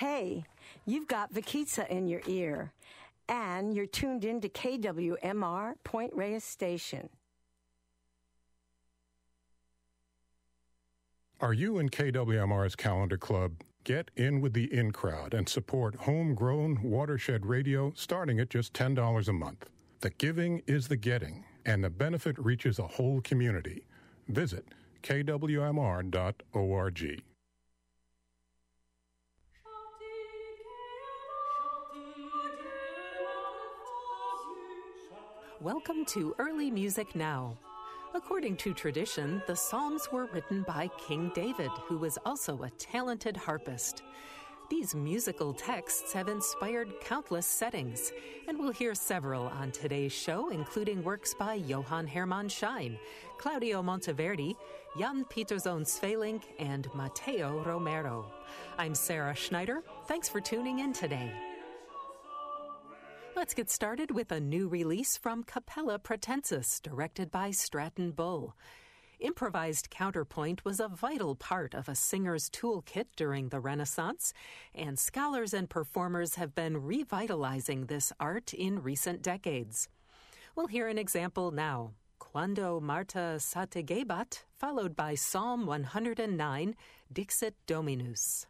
Hey, you've got Vakitsa in your ear, and you're tuned in to KWMR Point Reyes Station. Are you in KWMR's Calendar Club? Get in with the in crowd and support homegrown watershed radio starting at just $10 a month. The giving is the getting, and the benefit reaches a whole community. Visit kwmr.org. Welcome to Early Music Now. According to tradition, the Psalms were written by King David, who was also a talented harpist. These musical texts have inspired countless settings, and we'll hear several on today's show, including works by Johann Hermann Schein, Claudio Monteverdi, Jan Pieterszoon Sweelinck, and Matteo Romero. I'm Sarah Schneider. Thanks for tuning in today. Let's get started with a new release from Cappella Pratensis, directed by Stratton Bull. Improvised counterpoint was a vital part of a singer's toolkit during the Renaissance, and scholars and performers have been revitalizing this art in recent decades. We'll hear an example now. Quando Martha satagebat, followed by Psalm 109, Dixit Dominus.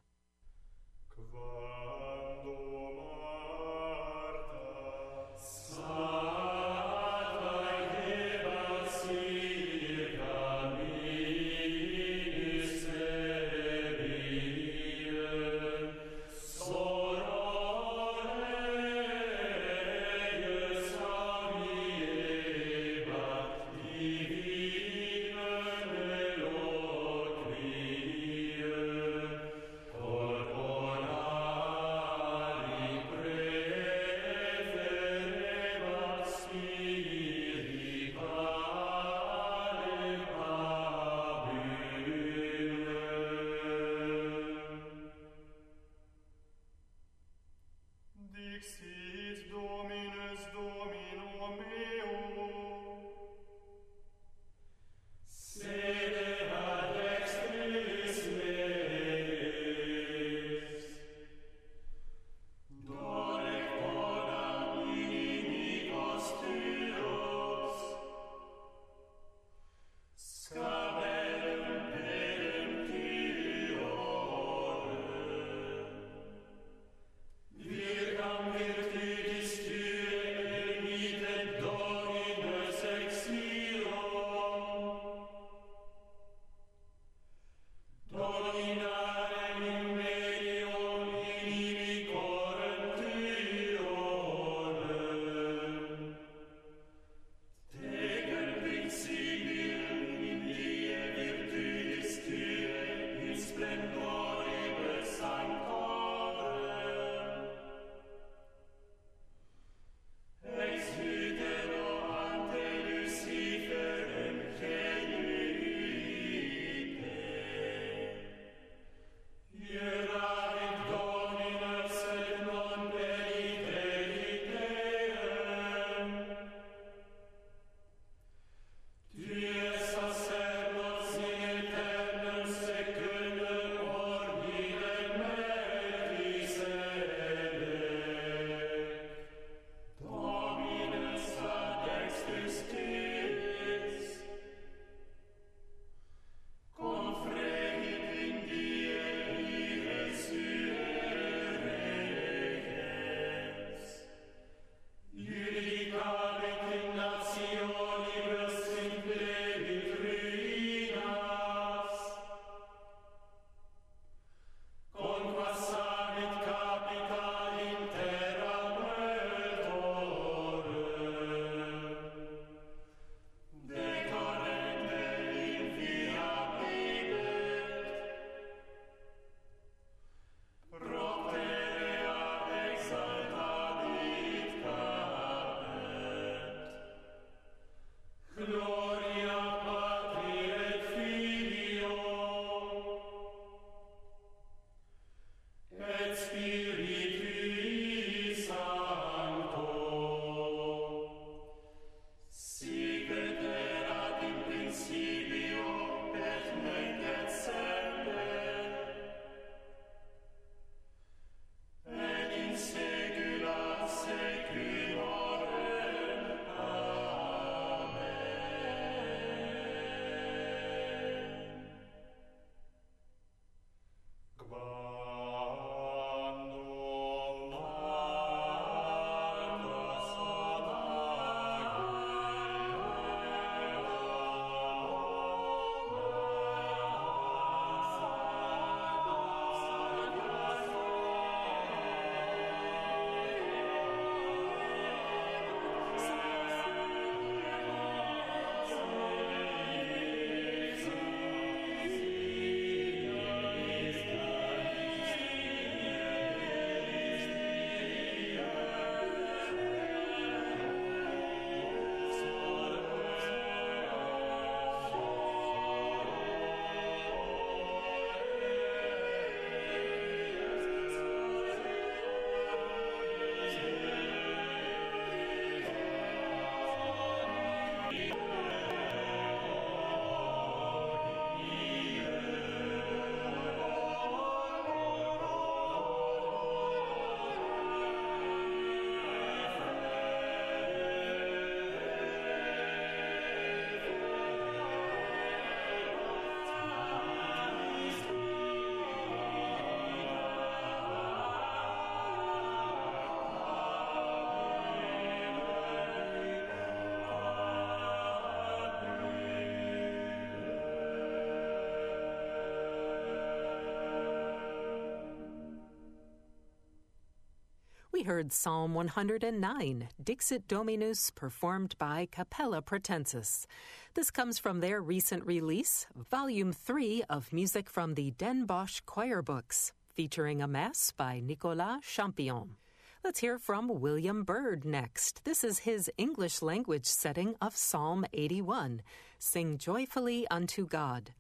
We heard Psalm 109, Dixit Dominus, performed by Cappella Pratensis. This comes from their recent release, Volume 3 of music from the Den Bosch Choir Books, featuring a Mass by Nicolas Champion. Let's hear from William Byrd next. This is his English language setting of Psalm 81 Sing Joyfully Unto God.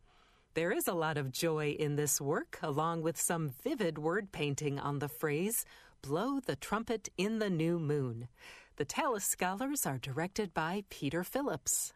There is a lot of joy in this work, along with some vivid word painting on the phrase, Blow the Trumpet in the New Moon. The Tallis Scholars are directed by Peter Phillips.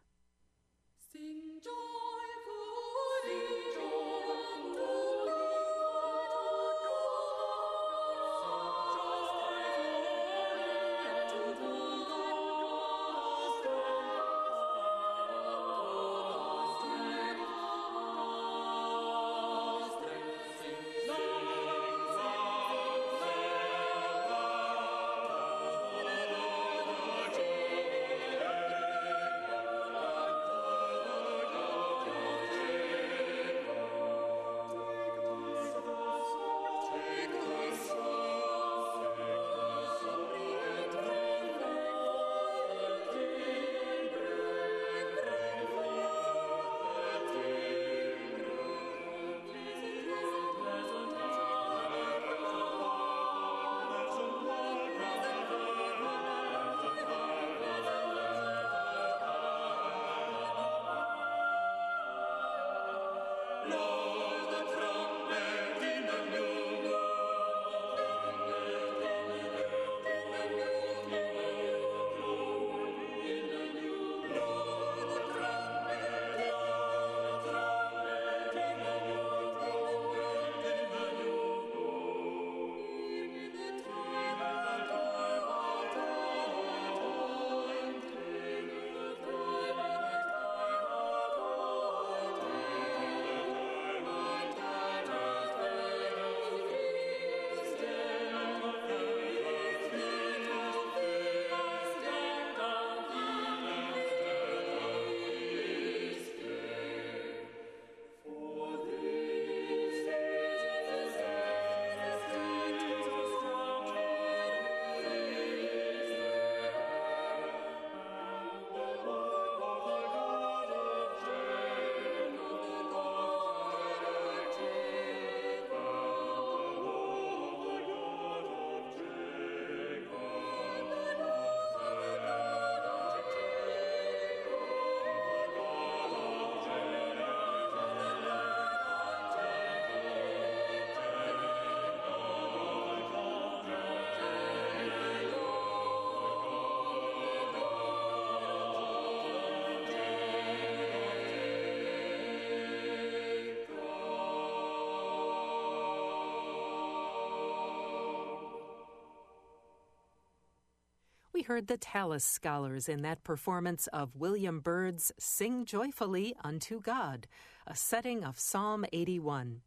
Heard the Tallis Scholars in that performance of William Byrd's Sing Joyfully Unto God, a setting of Psalm 81.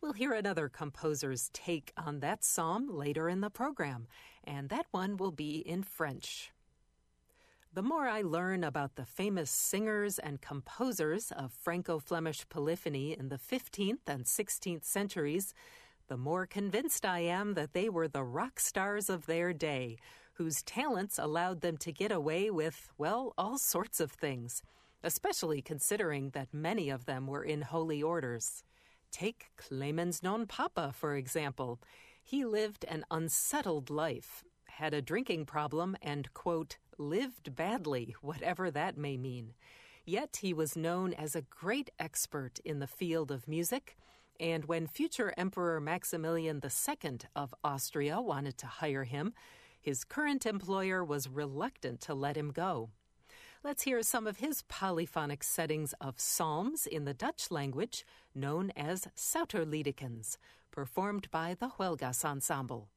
We'll hear another composer's take on that psalm later in the program, and that one will be in French. The more I learn about the famous singers and composers of Franco Flemish polyphony in the 15th and 16th centuries, the more convinced I am that they were the rock stars of their day whose talents allowed them to get away with, well, all sorts of things, especially considering that many of them were in holy orders. Take Clemens non Papa, for example. He lived an unsettled life, had a drinking problem, and, quote, lived badly, whatever that may mean. Yet he was known as a great expert in the field of music, and when future Emperor Maximilian II of Austria wanted to hire him, his current employer was reluctant to let him go. Let's hear some of his polyphonic settings of psalms in the Dutch language known as Souterliedekens, performed by the Huelgas Ensemble.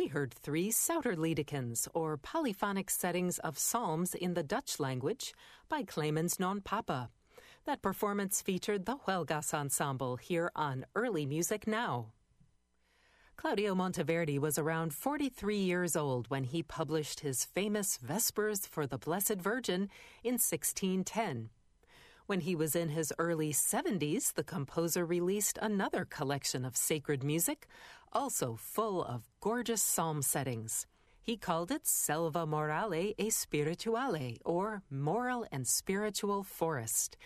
We heard three Souterliedekens, or polyphonic settings of psalms in the Dutch language, by Clemens non Papa. That performance featured the Huelgas Ensemble here on Early Music Now. Claudio Monteverdi was around 43 years old when he published his famous Vespers for the Blessed Virgin in 1610. When he was in his early 70s, the composer released another collection of sacred music, also full of gorgeous psalm settings. He called it Selva Morale e Spirituale, or Moral and Spiritual Forest.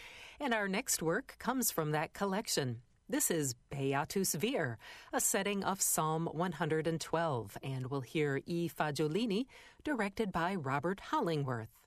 And our next work comes from that collection. This is Beatus Vir, a setting of Psalm 112, and we'll hear E. Fagiolini, directed by Robert Hollingworth.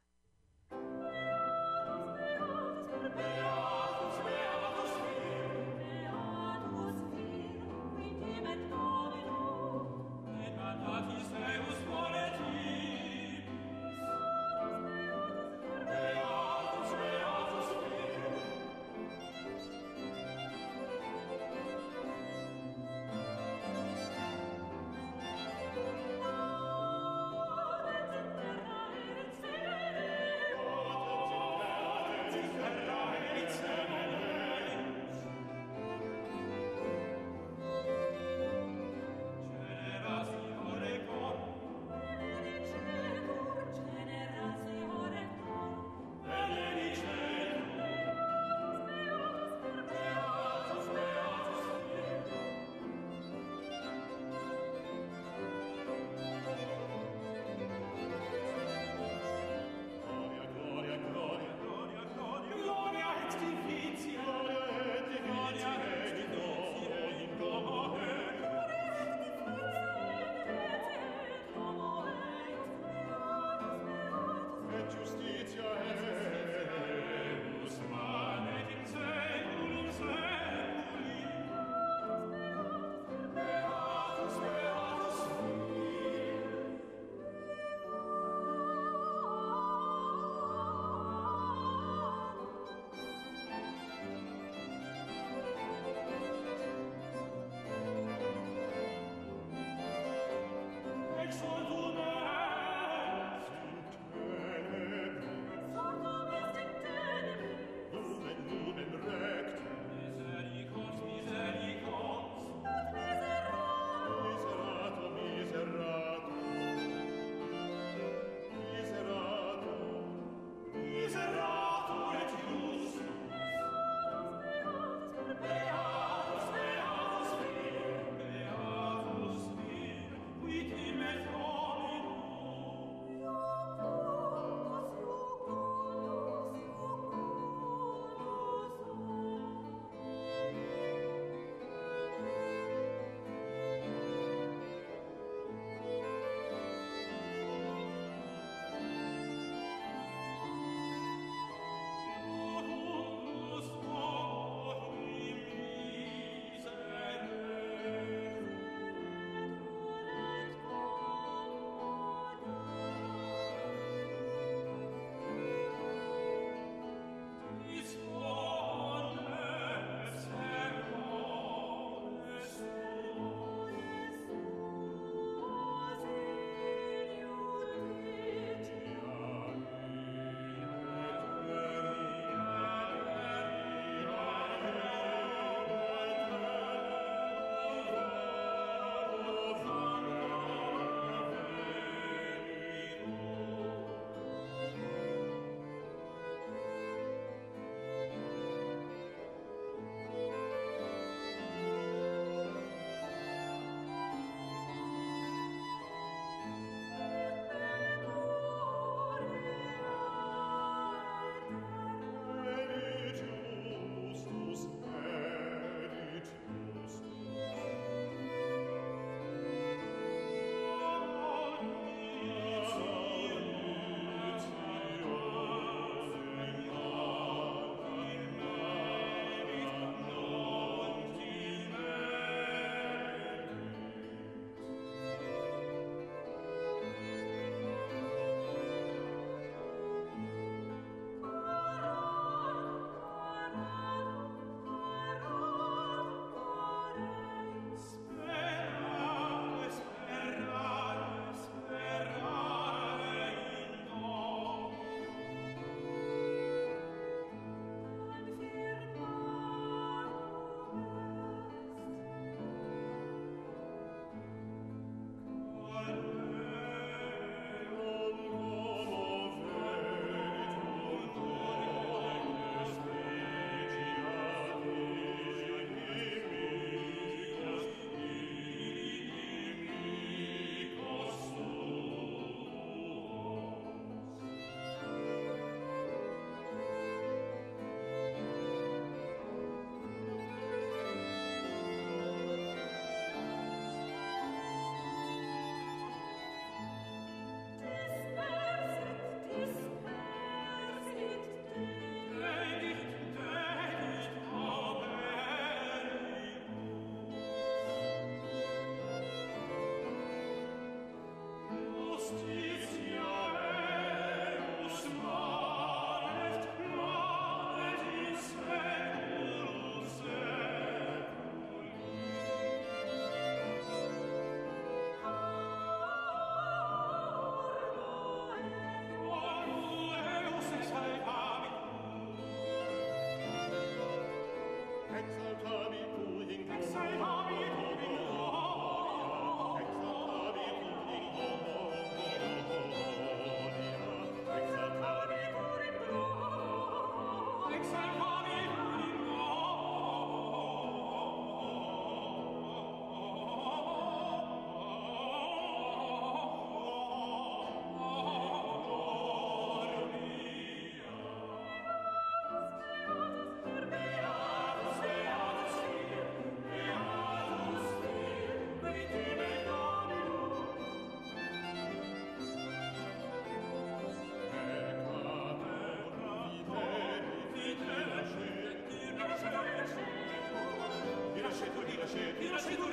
Pinochet, Pinochet, Pinochet.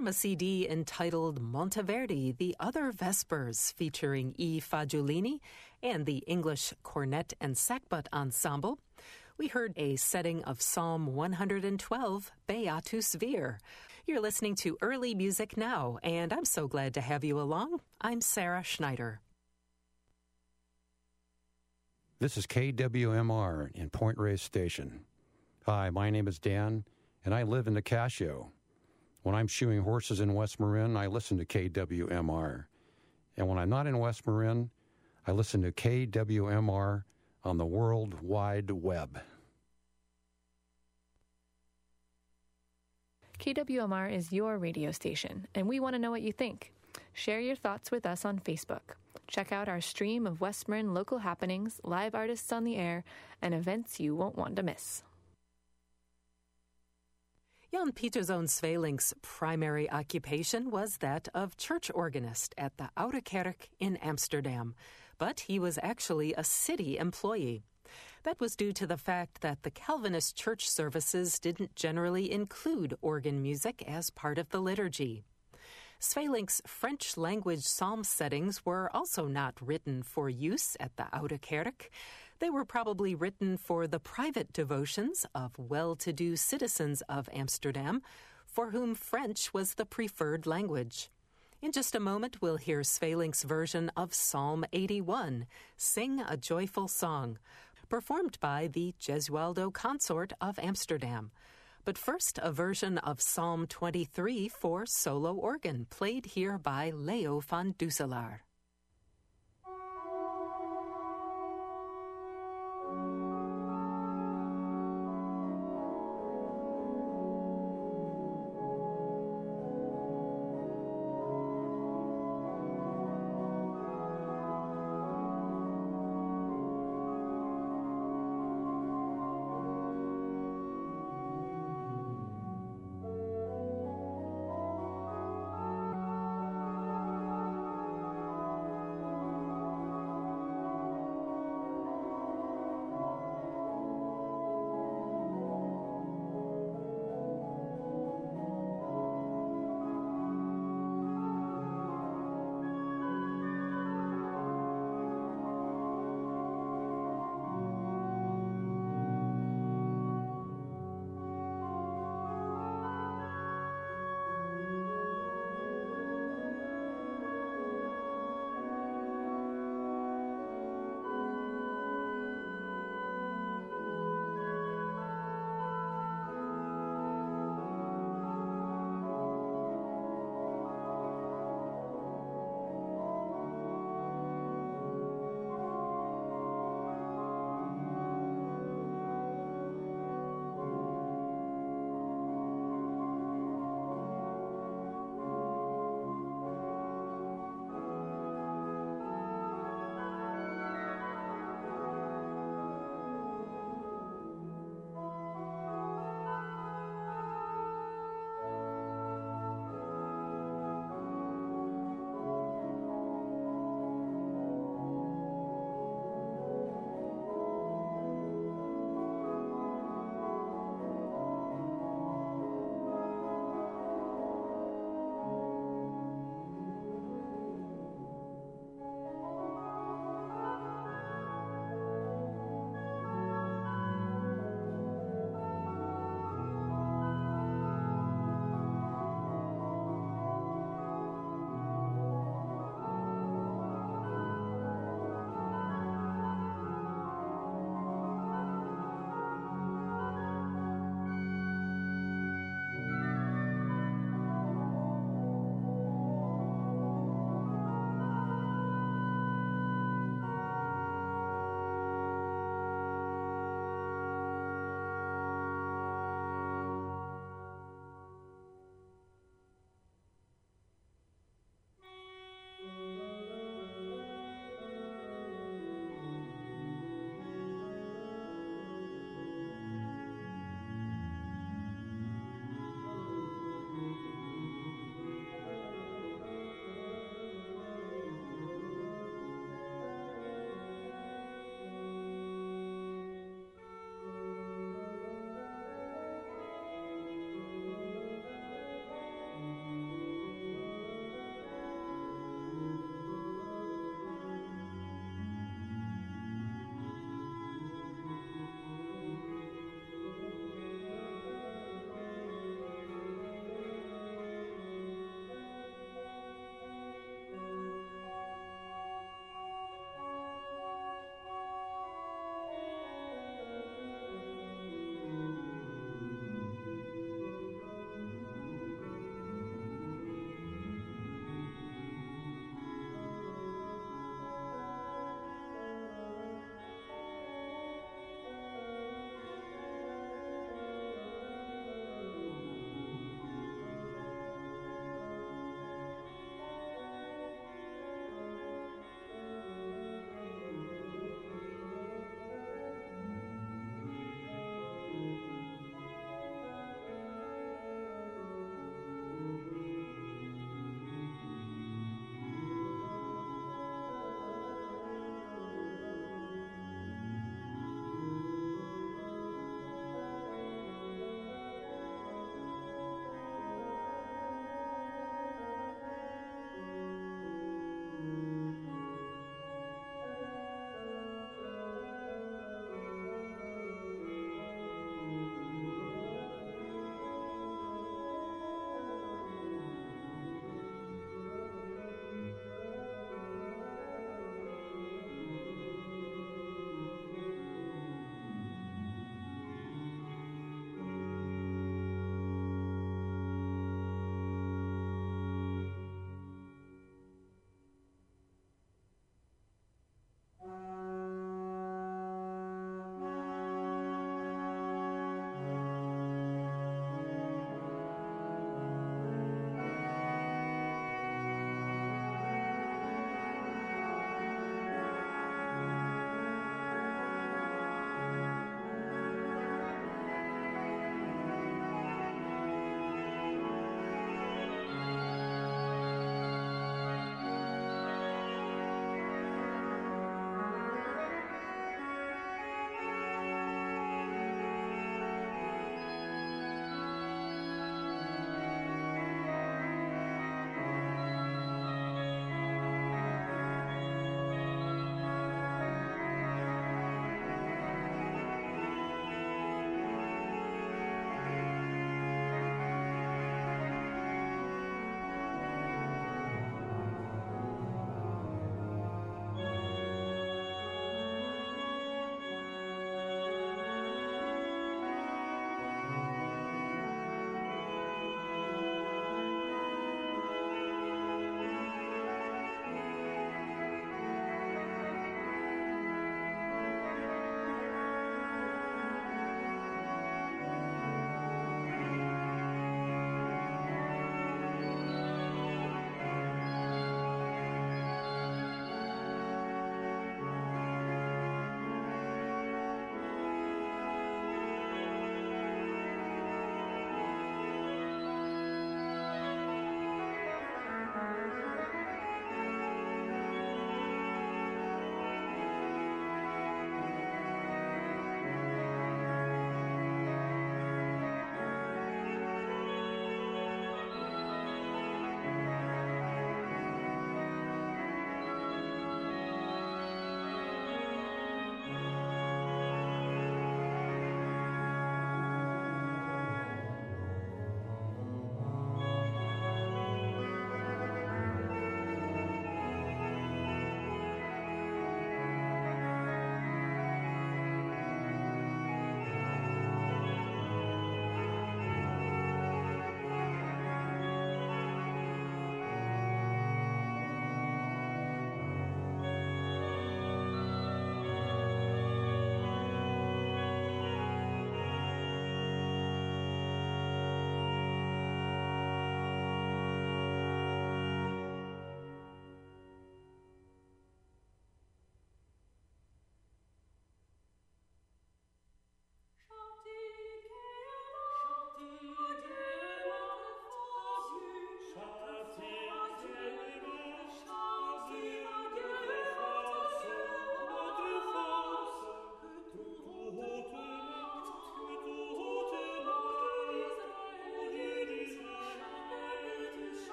From a CD entitled Monteverdi, The Other Vespers, featuring E. Fagiolini and the English Cornet and Sackbut Ensemble. We heard a setting of Psalm 112, Beatus Vir. You're listening to Early Music Now, and I'm so glad to have you along. I'm Sarah Schneider. This is KWMR in Point Reyes Station. Hi, my name is Dan, and I live in Nicasio. When I'm shoeing horses in West Marin, I listen to KWMR. And when I'm not in West Marin, I listen to KWMR on the World Wide Web. KWMR is your radio station, and we want to know what you think. Share your thoughts with us on Facebook. Check out our stream of West Marin local happenings, live artists on the air, and events you won't want to miss. Jan Pieterszoon Sweelinck's primary occupation was that of church organist at the Oude Kerk in Amsterdam, but he was actually a city employee. That was due to the fact that the Calvinist church services didn't generally include organ music as part of the liturgy. Sweelinck's French language psalm settings were also not written for use at the Oude Kerk. They were probably written for the private devotions of well to do citizens of Amsterdam, for whom French was the preferred language. In just a moment, we'll hear Sweelinck's version of Psalm 81, Sing a Joyful Song, performed by the Gesualdo Consort of Amsterdam. But first, a version of Psalm 23 for solo organ, played here by Leo van Doeselaar.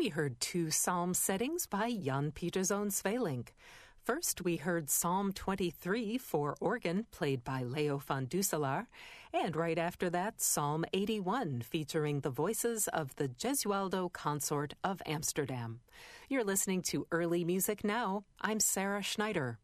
We heard two psalm settings by Jan Pieterszoon Sweelinck. First, we heard Psalm 23 for organ, played by Leo van Doeselaar, and right after that, Psalm 81, featuring the voices of the Gesualdo Consort of Amsterdam. You're listening to Early Music Now. I'm Sarah Schneider.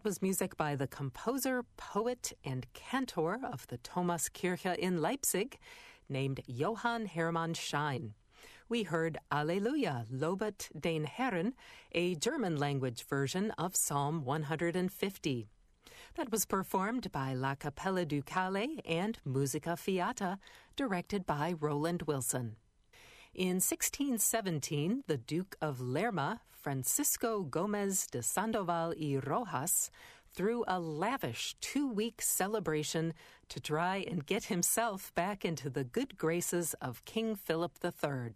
That was music by the composer, poet, and cantor of the Thomaskirche in Leipzig, named Johann Hermann Schein. We heard Alleluia, Lobet den Herren, a German language version of Psalm 150. That was performed by La Capella Ducale and Musica Fiata, directed by Roland Wilson. In 1617, the Duke of Lerma, Francisco Gomez de Sandoval y Rojas, threw a lavish two week celebration to try and get himself back into the good graces of King Philip III.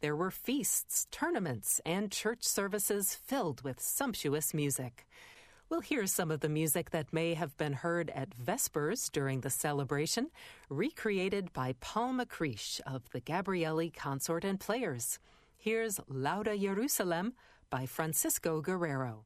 There were feasts, tournaments, and church services filled with sumptuous music. We'll hear some of the music that may have been heard at Vespers during the celebration, recreated by Paul McCreesh of the Gabrieli Consort and Players. Here's Lauda Jerusalem by Francisco Guerrero.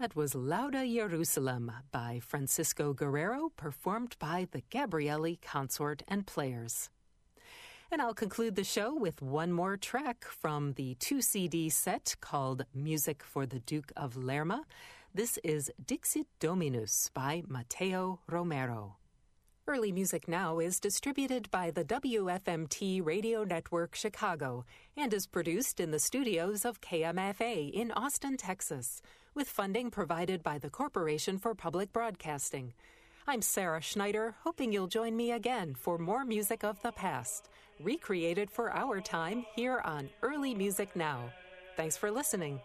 That was Lauda Jerusalem by Francisco Guerrero, performed by the Gabrieli Consort and Players. And I'll conclude the show with one more track from the two CD set called Music for the Duke of Lerma. This is Dixit Dominus by Mateo Romero. Early Music Now is distributed by the WFMT Radio Network Chicago and is produced in the studios of KMFA in Austin, Texas with funding provided by the Corporation for Public Broadcasting. I'm Sarah Schneider, hoping you'll join me again for more music of the past, recreated for our time here on Early Music Now. Thanks for listening.